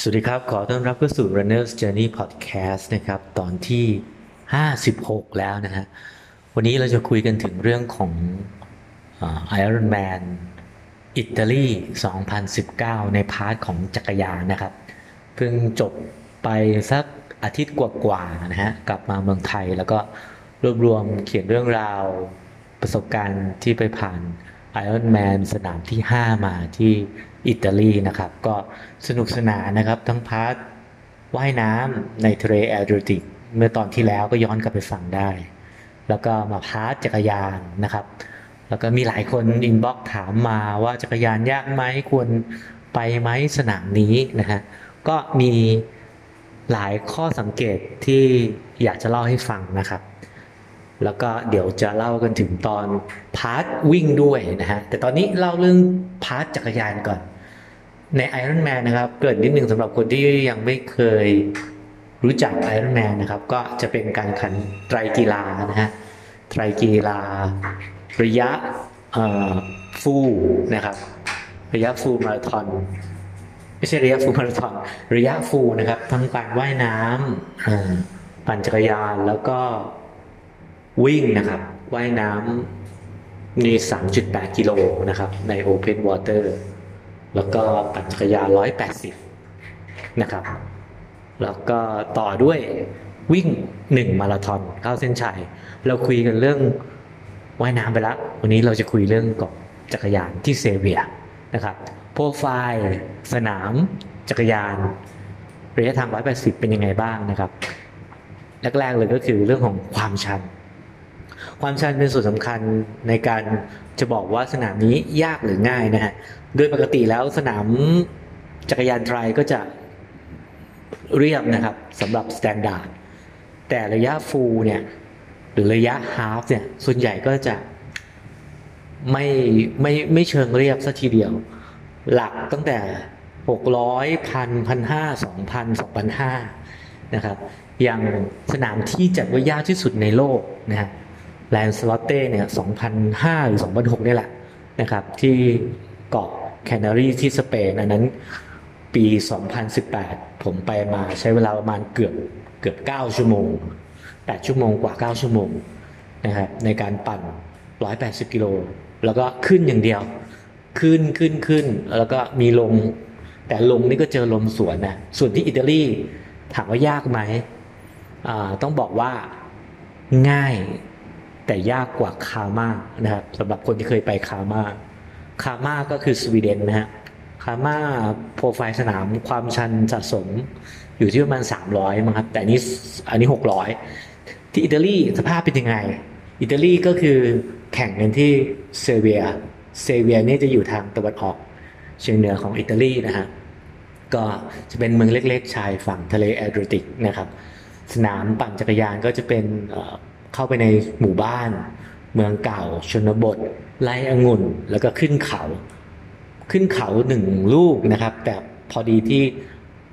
สวัสดีครับ ขอต้อนรับเข้าสู่ Runner's Journey Podcast นะครับ ตอนที่ 56 แล้วนะฮะ วันนี้เราจะคุยกันถึงเรื่องของไอรอนแมนอิตาลี 2019 ใน part ของจักรยานนะครับ เพิ่งจบไปสักอาทิตย์กว่าๆนะฮะ กลับมาเมืองไทยแล้วก็รวบรวมเขียนเรื่องราวประสบการณ์ที่ไปผ่านไอรอนแมนสนามที่ 5 มาที่ อิตาลีนะครับ ก็สนุกสนานนะครับ ทั้ง part ว่ายน้ำในทะเลแอดริติกเมื่อตอนที่แล้วก็ย้อนกลับไปฟังได้ แล้วก็มา part จักรยานนะครับ แล้วก็มีหลายคน inbox ถามมาว่าจักรยานยากไหมควรไปไหมสนามนี้นะฮะก็มีหลายข้อสังเกตที่อยากจะเล่าให้ฟังนะครับ แล้วก็เดี๋ยวจะเล่ากันถึงตอนpart วิ่งด้วยนะฮะ แต่ตอนนี้เล่าเรื่อง part จักรยานก่อน ใน Iron Man นะครับ เกริ่นนิดนึงสำหรับคนที่ยังไม่เคยรู้จัก Iron Man นะครับ ก็จะเป็นการแข่งขันไตรกีฬานะฮะไตรกีฬา ระยะฟูนะครับ ระยะฟูมาราธอนไม่ใช่ระยะฟูมาราธอนระยะฟูนะครับ ทั้งการว่ายน้ำปั่นจักรยานแล้วก็วิ่งนะครับ ว่ายน้ำมี 3.8 กิโลนะครับ ใน Open Water แล้วก็ปั่นจักรยาน 180 นะครับ แล้วก็ต่อด้วยวิ่ง 1 มาราธอนเข้าเส้นชัย เราคุยกันเรื่องว่ายน้ำไปแล้ววันนี้เราจะคุยเรื่องกับจักรยานที่เซเวียนะครับ โปรไฟล์ สนาม จักรยานระยะทาง 180 เป็นยังไงบ้างนะครับ แรกๆเลยก็คือเรื่องของความชัน ความชันเป็นส่วนสำคัญในการจะบอกว่าสนามนี้ยากหรือง่ายนะฮะโดยปกติแล้วสนามจักรยานไตรก็จะเรียบนะครับสำหรับ standard แต่ระยะ full เนี่ยหรือระยะ half เนี่ยส่วนใหญ่ก็จะไม่ไม่ไม่เชิงเรียบซะทีเดียว หลักตั้งแต่หกร้อยพันพันห้าสองพันสองพันห้านะครับอย่างสนามที่จัดว่ายากที่สุดในโลกนะฮะ แลนสลอตเต้เนี่ยสองพันห้าหรือสองพันหกนี่แหละนะครับที่เกาะแคนารีที่สเปนอันนั้นปี 2018 ผมไปมาใช้เวลาประมาณเกือบเกือบ 9 ชั่วโมง 8 ชั่วโมงกว่า 9 ชั่วโมงนะครับในการปั่น 180 กิโล แล้วก็ขึ้นอย่างเดียว ขึ้นขึ้นขึ้น แล้วก็มีลง แต่ลงนี่ก็เจอลมสวนนะส่วนที่อิตาลีถามว่ายากไหมต้องบอกว่าง่าย แต่ยากกว่าคามานะครับสำหรับคนที่เคยไปคามาคามาก็คือสวีเดนนะฮะคามาโปรไฟล์สนามความชันสะสมอยู่ที่ประมาณ 300มั้งครับแต่นนี้อันนี้ 600 ที่อิตาลีสภาพเป็นยังไง อิตาลีก็คือแข่งกันที่เซเวียเซเวียนี่จะอยู่ทางตะวันออกเฉียงเหนือของอิตาลีนะฮะก็จะเป็นเมืองเล็กๆ ชายฝั่งทะเลแอดริติกนะครับ สนามปั่นจักรยานก็จะเป็น เข้าไปในหมู่บ้าน เมืองเก่า ชนบทไร่องุ่น แล้วก็ขึ้นเขา ขึ้นเขาหนึ่งลูกนะครับ แต่พอดีที่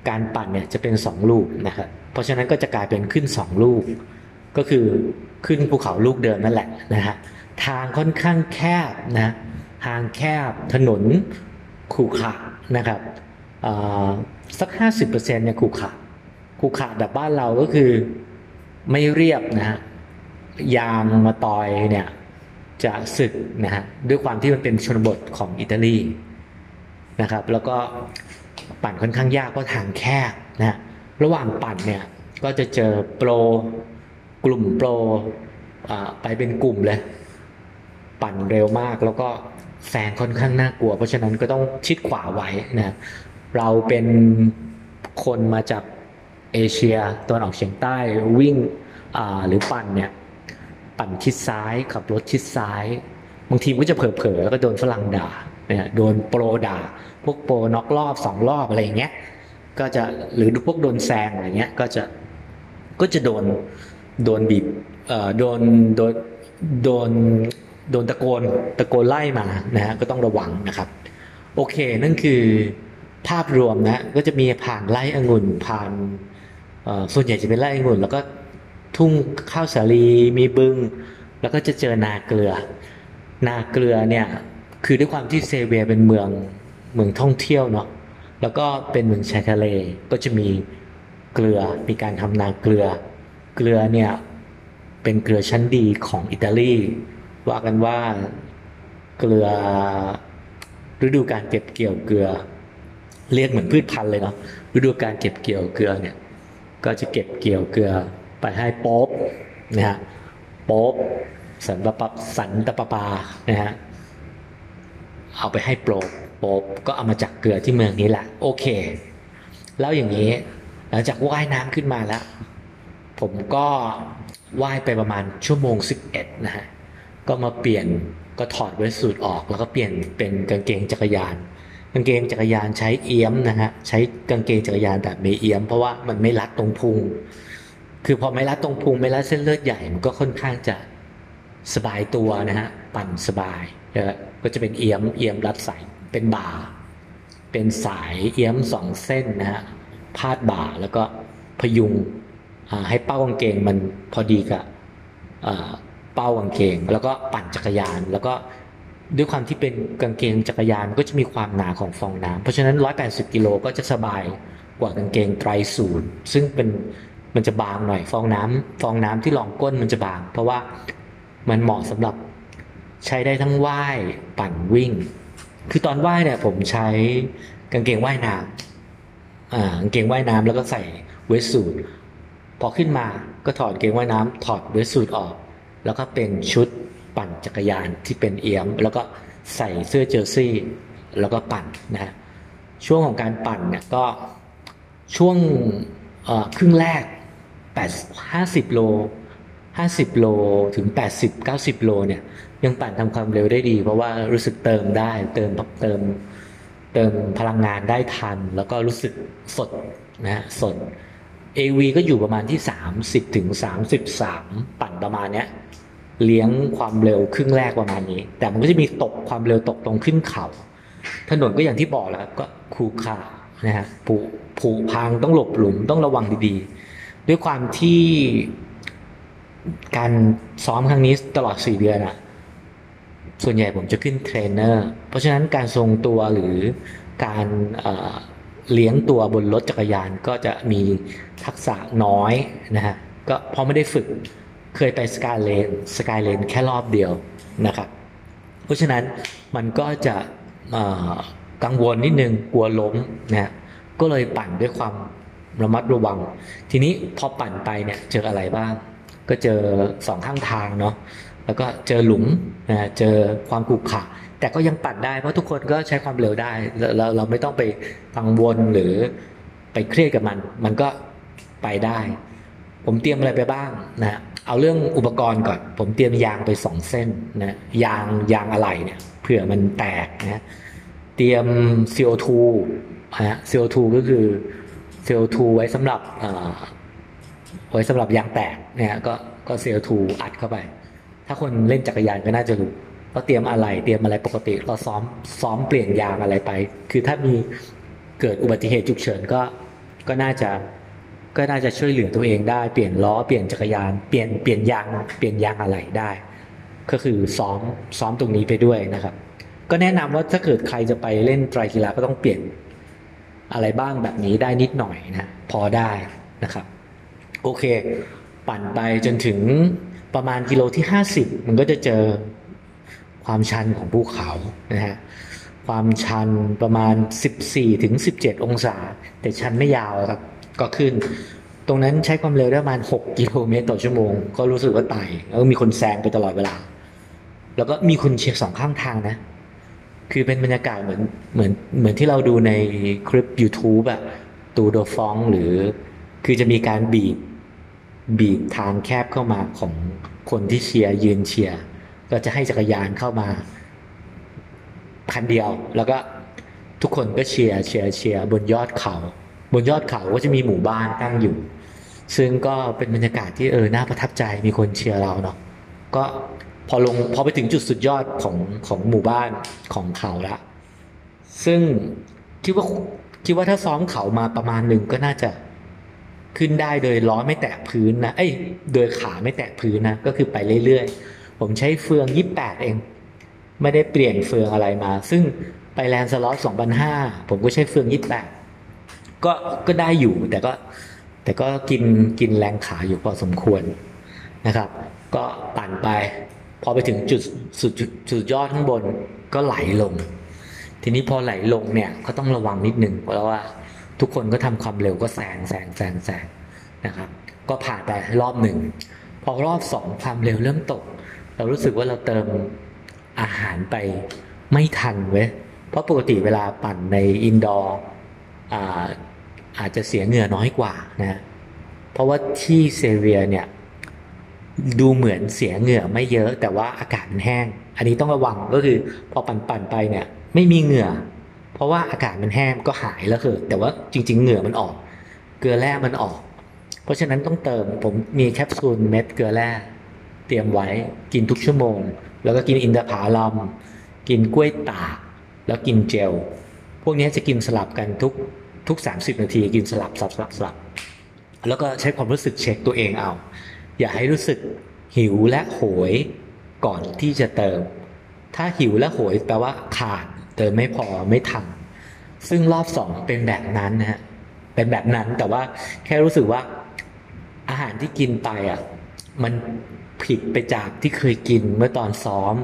การปั่นเนี่ยจะเป็นสองลูกนะครับ เพราะฉะนั้นก็จะกลายเป็นขึ้นสองลูก ก็คือขึ้นภูเขาลูกเดิมนั่นแหละนะฮะทางค่อนข้างแคบนะทางแคบถนนขรุขระนะครับสักห้าสิบเปอร์เซ็นต์เนี่ยขรุขระขรุขระแบบบ้านเราก็คือไม่เรียบนะฮะ ยางมาตอยเนี่ยจะสึกนะฮะด้วยความที่มันเป็นชนบทของอิตาลีนะครับแล้วก็ปั่นค่อนข้างยากเพราะทางแคบนะระหว่างปั่นเนี่ยก็จะเจอโปรกลุ่มโปรไปเป็นกลุ่มเลย ปั่นเร็วมากแล้วก็แซงค่อนข้างน่ากลัว เพราะฉะนั้นก็ต้องชิดขวาไว้นะเราเป็นคนมาจากเอเชียตะวันออกเฉียงใต้วิ่งหรือปั่นเนี่ย ปั่นชิดซ้ายขับรถชิดซ้าย บางทีก็จะเผลอๆก็โดนฝรั่งด่าเนี่ยโดนโปรด่า พวกโปรน็อกรอบสองรอบอะไรอย่างเงี้ยก็จะหรือพวกโดนแซงอะไรเงี้ยก็จะก็จะโดนโดนบีบเอ่อโดนโดนโดนโดนตะโกนตะโกนไล่มานะฮะก็ต้องระวังนะครับ โอเคนั่นคือภาพรวมนะก็จะมีผ่านไล่องุ่นผ่านส่วนใหญ่จะเป็นไล่องุ่นแล้วก็ ทุ่งข้าวสาลีมีบึง แล้วก็จะเจอนาเกลือ นาเกลือเนี่ยคือด้วยความที่เซเวียเป็นเมืองเมืองท่องเที่ยวเนาะแล้วก็เป็นเมืองชายทะเลก็จะมีเกลือมีการทำนาเกลือ เกลือเนี่ยเป็นเกลือชั้นดีของอิตาลีว่ากันว่าเกลือฤดูการเก็บเกี่ยวเกลือ เรียกเหมือนพืชพันธุ์เลยเนาะฤดูการเก็บเกี่ยวเกลือเนี่ยก็จะเก็บเกี่ยวเกลือ ไปให้โป๊บนะฮะโป๊บสันตะปะสันตะปปานะฮะเอาไปให้โปรบโป๊บก็เอามาจากเกลือที่เมืองนี้แหละโอเค แล้วอย่างนี้หลังจากว่ายน้ำขึ้นมาแล้ว ผมก็ว่ายไปประมาณชั่วโมง 11นะฮะก็มาเปลี่ยนก็ถอดเวสสูทออก แล้วก็เปลี่ยนเป็นกางเกงจักรยาน กางเกงจักรยานใช้เอี้ยมนะฮะใช้กางเกงจักรยานแบบไม่เอี้ยม เพราะว่ามันไม่รัดตรงพุง คือพอไม่รัดตรงพุงไม่รัดเส้นเลือดใหญ่มันก็ค่อนข้างจะสบายตัวนะฮะปั่นสบายนะก็จะเป็นเอี้ยมเอี้ยมรัดสายเป็นบ่า เป็นสายเอี้ยมสองเส้นนะฮะพาดบ่าแล้วก็พยุงให้เป้ากางเกงมันพอดีกับเป้ากางเกง แล้วก็ปั่นจักรยาน แล้วก็ด้วยความที่เป็นกางเกงจักรยานก็จะมีความหนาของฟองน้ำเพราะฉะนั้น 180 กิโลก็จะสบายกว่ากางเกงไตรสูตรซึ่งเป็น มันจะบางหน่อยฟองน้ำฟองน้ำที่รองก้นมันจะบาง เพราะว่ามันเหมาะสำหรับใช้ได้ทั้งว่ายปั่นวิ่ง คือตอนว่ายเนี่ยผมใช้กางเกงว่ายน้ำอ่ากางเกงว่ายน้ำแล้วก็ใส่เวสสูทพอขึ้นมาก็ถอดเกงว่ายน้ำถอดเวสสูทออก แล้วก็เป็นชุดปั่นจักรยานที่เป็นเอี้ยม แล้วก็ใส่เสื้อเจอร์ซี่ แล้วก็ปั่นนะช่วงของการปั่นเนี่ยก็ช่วงครึ่งแรก 8 50 โล 50 โลถึง 80 90 โลเนี่ยยังปั่นทำความเร็วได้ดี เพราะว่ารู้สึกเติมได้เติมเติมเติมพลังงานได้ทัน แล้วก็รู้สึกสดนะฮะสด AV ก็อยู่ประมาณที่ 30ถึง33 ปั่นประมาณเนี้ยเลี้ยงความเร็วครึ่งแรกประมาณนี้ แต่มันก็จะมีตกความเร็วตกตรงขึ้นเขา ถนนก็อย่างที่บอกแล้วก็คูขานะฮะผูผูพังต้องหลบหลุมต้องระวังดีๆ ด้วยความที่การซ้อมครั้งนี้ตลอด 4 เดือนอะส่วนใหญ่ผมจะขึ้นเทรนเนอร์ เพราะฉะนั้นการทรงตัวหรือการเลี้ยงตัวบนรถจักรยานก็จะมีทักษะน้อยนะฮะ ก็พอไม่ได้ฝึกเคยไปสกายเลนสกายเลนแค่รอบเดียวนะครับ เพราะฉะนั้นมันก็จะกังวลนิดนึงกลัวล้มนะก็เลยปั่นด้วยความ ระมัดระวัง ทีนี้พอปั่นไปเนี่ยเจออะไรบ้าง ก็เจอสองข้างทางเนาะแล้วก็เจอหลุมนะเจอความกุกขะแต่ก็ยังปั่นได้เพราะทุกคนก็ใช้ความเร็วได้เราเราไม่ต้องไปกังวลหรือไปเครียดกับมัน มันก็ไปได้ ผมเตรียมอะไรไปบ้างนะเอาเรื่องอุปกรณ์ก่อน ผมเตรียมยางไปสองเส้นนะยางยางอะไหล่เนี่ยเผื่อมันแตกนะเตรียม CO2 นะ CO2 ก็คือ CO2 ไว้สำหรับไว้สำหรับยางแตกเนี่ยก็ก็ CO2 อัดเข้าไป ถ้าคนเล่นจักรยานก็น่าจะรู้ก็เตรียมอะไรเตรียมอะไรปกติ เราซ้อมซ้อมเปลี่ยนยางอะไรไป คือถ้ามีเกิดอุบัติเหตุฉุกเฉินก็ก็น่าจะก็น่าจะช่วยเหลือตัวเองได้เปลี่ยนล้อเปลี่ยนจักรยานเปลี่ยนเปลี่ยนยางเปลี่ยนยางอะไรได้ ก็คือซ้อมซ้อมตรงนี้ไปด้วยนะครับ ก็แนะนำว่าถ้าเกิดใครจะไปเล่นไตรกีฬาก็ต้องเปลี่ยน อะไรบ้างแบบนี้ได้นิดหน่อยนะพอได้นะครับโอเค ปั่นไปจนถึงประมาณกิโลที่ 50 มันก็จะเจอความชันของภูเขานะฮะความชันประมาณ 14ถึง17 องศา แต่ชันไม่ยาวครับก็ขึ้น ตรงนั้นใช้ความเร็วได้ประมาณ 6 กิโลเมตรต่อชั่วโมง ก็รู้สึกว่าไต่แล้วมีคนแซงไปตลอดเวลา แล้วก็มีคนเชียร์สองข้างทางนะ คือเป็นบรรยากาศเหมือนเหมือนเหมือนที่เราดูในคลิป YouTube อะตูโดฟองหรือ คือจะมีการบีบบีบทางแคบเข้ามาของคนที่เชียร์ยืนเชียร์ก็จะให้จักรยานเข้ามาคันเดียว แล้วก็ทุกคนก็เชียร์เชียร์เชียร์บนยอดเขา บนยอดเขาก็จะมีหมู่บ้านตั้งอยู่ ซึ่งก็เป็นบรรยากาศที่เออน่าประทับใจมีคนเชียร์เราเนาะก็ พอลงพอไปถึงจุดสุดยอดของของหมู่บ้านของเขาละซึ่งคิดว่าคิดว่าถ้าซ้อมเขามาประมาณหนึ่งก็น่าจะขึ้นได้โดยล้อไม่แตะพื้นนะเอ้ยโดยขาไม่แตะพื้นนะก็คือไปเรื่อยๆ ผมใช้เฟืองยี่แปดเอง ไม่ได้เปลี่ยนเฟืองอะไรมา ซึ่งไปแลนด์สล็อตสองพันห้าผมก็ใช้เฟืองยี่แปดก็ก็ได้อยู่แต่ก็แต่ก็กินกินแรงขาอยู่พอสมควรนะครับ ก็ปั่นไป พอไปถึงจุดสุดสุดยอดข้างบนก็ไหลลง ทีนี้พอไหลลงเนี่ยก็ต้องระวังนิดนึงเพราะว่าทุกคนก็ทำความเร็วก็แซงแซงแซงแซงนะครับ ก็ผ่านไปรอบหนึ่งพอรอบสองความเร็วเริ่มตก เรารู้สึกว่าเราเติมอาหารไปไม่ทันเว้ยเพราะปกติเวลาปั่นในindoor อาอาจจะเสียเหงื่อน้อยกว่านะเพราะว่าที่เซเวียเนี่ย ดูเหมือนเสียเหงื่อไม่เยอะ แต่ว่าอากาศมันแห้ง อันนี้ต้องระวังก็คือพอปั่นปั่นไปเนี่ยไม่มีเหงื่อ เพราะว่าอากาศมันแห้งก็หายแล้วคือแต่ว่าจริง ๆ เหงื่อมันออก เกลือแร่มันออก เพราะฉะนั้นต้องเติมผมมีแคปซูลเม็ดเกลือแร่เตรียมไว้กินทุกชั่วโมง แล้วก็กินอินทผลัมกินกล้วยตากแล้วกินเจล พวกนี้จะกินสลับกันทุกทุก 30 นาที กินสลับสลับสลับสลับ แล้วก็ใช้ความรู้สึกเช็คตัวเองเอา อย่าให้รู้สึกหิวและโหยก่อนที่จะเติม ถ้าหิวและโหยแปลว่าขาดเติมไม่พอไม่ทันซึ่งรอบสองเป็นแบบนั้นนะฮะเป็นแบบนั้นแต่ว่าแค่รู้สึกว่าอาหารที่กินไปอะ มันผิดไปจากที่เคยกินเมื่อตอนซ้อม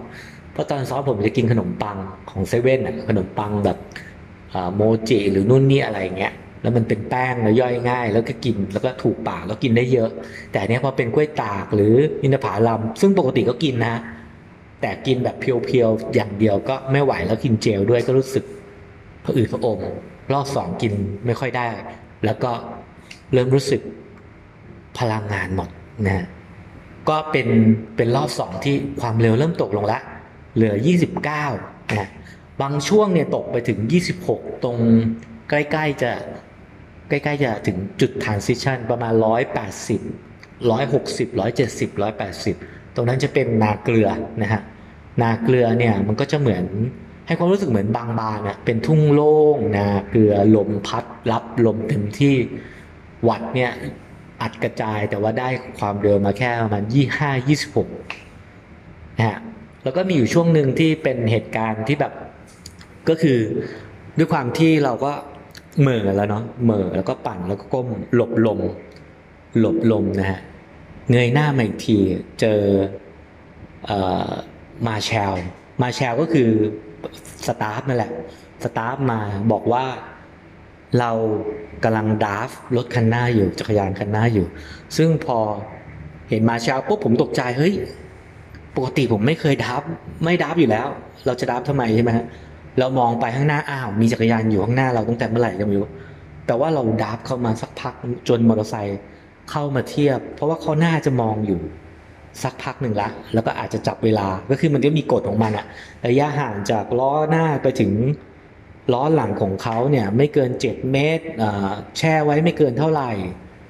เพราะตอนซ้อมผมจะกินขนมปังของเซเว่นอะขนมปังแบบโมจิหรือนู่นนี่อะไรเงี้ย แล้วมันเป็นแป้งแล้วย่อยง่าย แล้วก็กินแล้วก็ถูกปากแล้วกินได้เยอะ แต่เนี้ยพอเป็นกล้วยตากหรืออินทผลัมซึ่งปกติก็กินนะ แต่กินแบบเพียวๆอย่างเดียวก็ไม่ไหวแล้วกินเจลด้วยก็รู้สึกผะอืดผะอมรอบสองกินไม่ค่อยได้ แล้วก็เริ่มรู้สึกพลังงานหมดนะก็เป็นเป็นรอบสองที่ความเร็วเริ่มตกลงละเหลือ 29นะบางช่วงเนี่ยตกไปถึง 26 ตรงใกล้ ๆ จะ ใกล้ๆจะถึงจุด transition ประมาณ 180 160 170 180 ตรงนั้นจะเป็นนาเกลือนะฮะนาเกลือเนี่ยมันก็จะเหมือนให้ความรู้สึกเหมือนบางบานอะเป็นทุ่งโล่งนาเกลือลมพัดรับลมเต็มที่วัดเนี่ยอัดกระจายแต่ว่าได้ความเร็วมาแค่ประมาณยี่ห้ายี่สิบหกนะฮะแล้วก็มีอยู่ช่วงหนึ่งที่เป็นเหตุการณ์ที่แบบก็คือด้วยความที่เราก็ เหม่อแล้วเนาะเหม่อแล้วก็ปั่นแล้วก็ก้มหลบลม หลบลมนะฮะเงยหน้ามาอีกทีเจอเออมาแชลมาแชลก็คือสตาฟนั่นแหละสตาฟมาบอกว่าเรากำลังดาฟรถคันหน้าอยู่จักรยานคันหน้าอยู่ ซึ่งพอเห็นมาเช้าปุ๊บผมตกใจเฮ้ย ปกติผมไม่เคยดับไม่ดับอยู่แล้ว เราจะดับทำไมใช่ไหมฮะ เรามองไปข้างหน้าอ้าว มีจักรยานอยู่ข้างหน้าเราตั้งแต่เมื่อไหร่ก็ไม่รู้แต่ว่าเราดับเข้ามาสักพักจนมอเตอร์ไซค์เข้ามาเทียบ เพราะว่าเขาหน้าจะมองอยู่สักพักหนึ่งละ แล้วก็อาจจะจับเวลาก็คือมันก็มีกฎของมันอะระยะห่างจากล้อหน้าไปถึงล้อหลังของเขาเนี่ยไม่เกิน 7 เมตรแช่ไว้ไม่เกินเท่าไหร่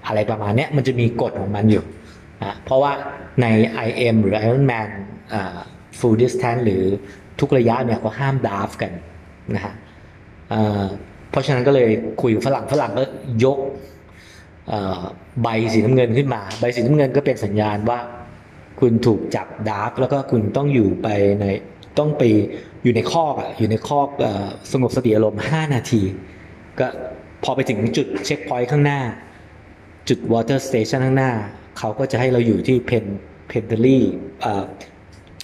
อะไรประมาณนี้มันจะมีกฎของมันอยู่นะเพราะว่าใน IM หรือ Ironman full distance หรือ ทุกระยะเนี่ยเขาห้ามดาฟกันนะฮะเพราะฉะนั้นก็เลยคุยกับฝรั่งฝรั่งก็ยกใบสีน้ำเงินขึ้นมา ใบสีน้ำเงินก็เป็นสัญญาณว่า คุณถูกจับ draft แล้วก็คุณต้องอยู่ไปในต้องไปอยู่ในคอกอะอยู่ในคอกสงบสติอารมณ์5นาที ก็พอไปถึงจุด checkpoint ข้างหน้า จุด water station ข้างหน้า เขาก็จะให้เราอยู่ที่ pen penalty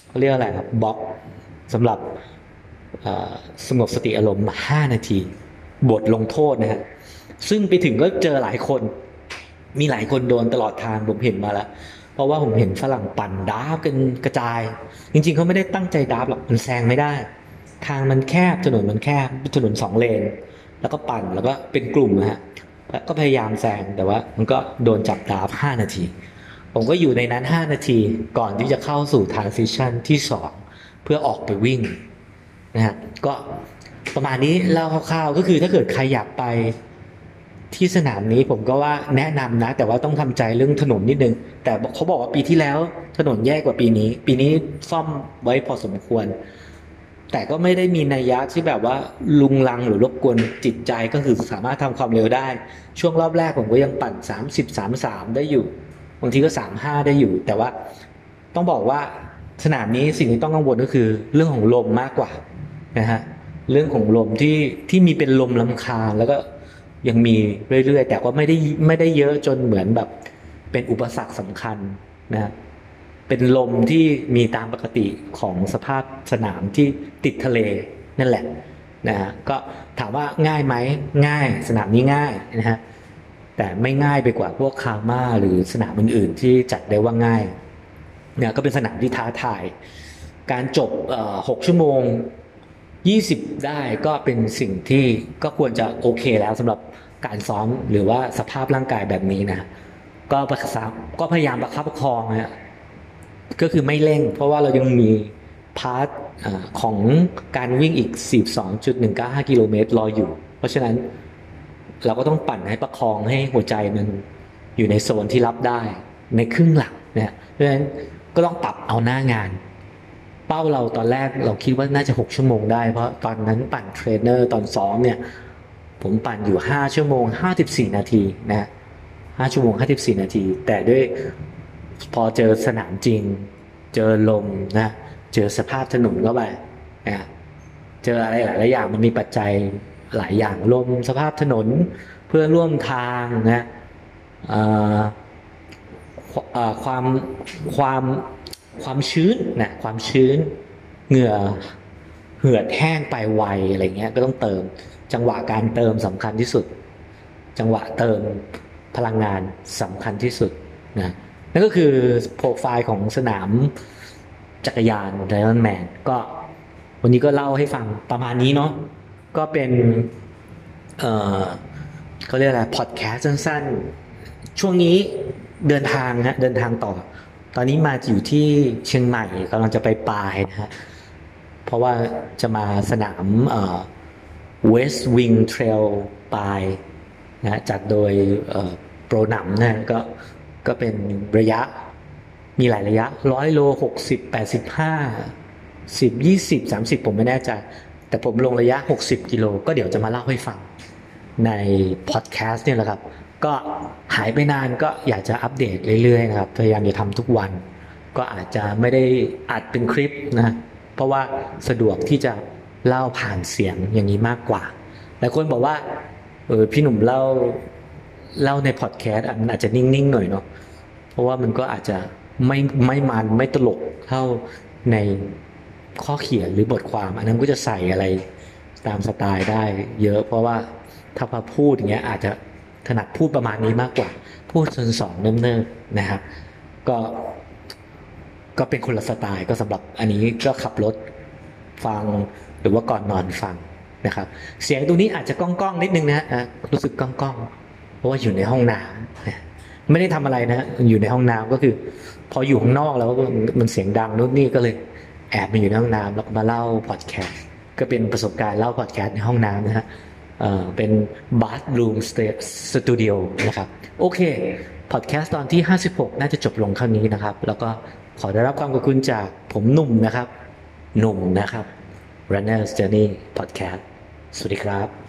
เขาเรียกอะไรครับ box สำหรับสงบสติอารมณ์ 5 นาที บทลงโทษนะฮะซึ่งไปถึงก็เจอหลายคน มีหลายคนโดนตลอดทางผมเห็นมาแล้วเพราะว่าผมเห็นฝรั่งปั่นดาบกันกระจาย จริง ๆเขาไม่ได้ตั้งใจดาบหรอกมันแซงไม่ได้ ทางมันแคบถนนมันแคบถนนสองเลน แล้วก็ปั่นแล้วก็เป็นกลุ่มนะฮะก็พยายามแซงแต่ว่ามันก็โดนจับดาบห้านาที ผมก็อยู่ในนั้น 5 นาทีก่อนที่จะเข้าสู่ transition ที่ 2 เพื่อออกไปวิ่งนะฮะก็ประมาณนี้เล่าคร่าวๆ ก็คือถ้าเกิดใครอยากไปที่สนามนี้ผมก็ว่าแนะนำนะ แต่ว่าต้องทำใจเรื่องถนนนิดนึง แต่เขาบอกว่าปีที่แล้วถนนแย่กว่าปีนี้ ปีนี้ซ่อมไว้พอสมควร แต่ก็ไม่ได้มีนัยยะที่แบบว่าลุงลังหรือรบกวนจิตใจก็คือสามารถทำความเร็วได้ ช่วงรอบแรกผมก็ยังปั่น 30 33 ได้อยู่ บางทีก็ 35 ได้อยู่ แต่ว่าต้องบอกว่า สนามนี้สิ่งที่ต้องกังวลก็คือเรื่องของลมมากกว่านะฮะเรื่องของลมที่ที่มีเป็นลมลำคาแล้วก็ยังมีเรื่อยๆ แต่ก็ไม่ได้ไม่ได้เยอะจนเหมือนแบบเป็นอุปสรรคสำคัญนะเป็นลมที่มีตามปกติของสภาพสนามที่ติดทะเลนั่นแหละนะฮะก็ถามว่าง่ายไหมง่ายสนามนี้ง่ายนะฮะแต่ไม่ง่ายไปกว่าพวกคาร์มาหรือสนามอื่นๆ ที่จัดได้ว่าง่าย เนี่ยก็เป็นสนามที่ท้าทาย การจบหกชั่วโมง 20 ได้ก็เป็นสิ่งที่ก็ควรจะโอเคแล้วสำหรับการซ้อมหรือว่าสภาพร่างกายแบบนี้นะก็ประคับก็พยายามประคับประคองนะก็คือไม่เร่ง เพราะว่าเรายังมี part ของการวิ่งอีก 42.195 กิโลเมตรรออยู่ เพราะฉะนั้นเราก็ต้องปั่นให้ประคองให้หัวใจมันอยู่ในโซนที่รับได้ในครึ่งหลังเนี่ยเพราะฉะนั้น ก็ต้องปรับเอาหน้างาน เป้าเราตอนแรกเราคิดว่าน่าจะ 6 ชั่วโมงได้ เพราะตอนนั้นปั่นเทรนเนอร์ตอนซ้อมเนี่ยผมปั่นอยู่ 5 ชั่วโมง 54 นาทีนะ5ชั่วโมง 54 นาที แต่ด้วยพอเจอสนามจริง เจอลมนะเจอสภาพถนนเข้าไปนะเจออะไรหลายๆอย่างมันมีปัจจัยหลายอย่างลมสภาพถนนเพื่อนร่วมทางนะ ความความความชื้นนะความชื้นเหงื่อเหือดแห้งไปไวอะไรเงี้ยก็ต้องเติม จังหวะการเติมสำคัญที่สุด จังหวะเติมพลังงานสำคัญที่สุดนะนั่นก็คือโปรไฟล์ของสนามจักรยานไดมอนแมนก็วันนี้ก็เล่าให้ฟังประมาณนี้เนาะก็เป็นเออเขาเรียกอะไรพอดแคสต์สั้นๆ ช่วงนี้ เดินทางนะเดินทางต่อ ตอนนี้มาอยู่ที่เชียงใหม่กำลังจะไปปลายนะฮะเพราะว่าจะมาสนามเอ่อ West Wing Trail ปลายนะจัดโดยโปรหนัมนะก็ก็เป็นระยะมีหลายระยะร้อยโลหกสิบแปดสิบห้าสิบยี่สิบสามสิบผมไม่แน่ใจ แต่ผมลงระยะหกสิบกิโลก็เดี๋ยวจะมาเล่าให้ฟังในพอดแคสต์เนี่ยแหละครับ ก็หายไปนานก็อยากจะอัปเดตเรื่อยๆนะครับ พยายามจะทำทุกวัน ก็อาจจะไม่ได้อัดเป็นคลิปนะ เพราะว่าสะดวกที่จะเล่าผ่านเสียงอย่างนี้มากกว่าหลายคนบอกว่าเออพี่หนุ่มเล่าเล่าในพอดแคสต์มันอาจจะนิ่งๆหน่อยเนาะเพราะว่ามันก็อาจจะไม่ไม่มันไม่ตลกเท่าในข้อเขียนหรือบทความ อันนั้นก็จะใส่อะไรตามสไตล์ได้ เยอะเพราะว่าถ้าพอพูดอย่างเงี้ยอาจจะ ถนัดพูดประมาณนี้มากกว่า พูดสนสอนเนิ่มๆนะครับ ก็ก็เป็นคนละสไตล์ก็สำหรับอันนี้ก็ขับรถฟังหรือว่าก่อนนอนฟังนะครับ เสียงตรงนี้อาจจะก้องๆนิดนึงนะะรู้สึกก้องๆเพราะว่าอยู่ในห้องน้ำไม่ได้ทำอะไรนะอยู่ในห้องน้ำก็คือ พออยู่ข้างนอกแล้วมันเสียงดังนู่นนี่ก็เลย แอบมาอยู่ในห้องน้ำแล้วมาเล่าพอดแคสต์ก็เป็นประสบการณ์เล่าพอดแคสต์ในห้องน้ำนะฮะ เป็นบาร์ดรูมสตูดิโอนะครับโอเคพอดแคสต์ตอนที่ 56 น่าจะจบลงเท่านี้นะครับ แล้วก็ขอได้รับความขอบคุณจากผมหนุ่มนะครับ หนุ่มนะครับ Runner's Journey Podcast สวัสดีครับ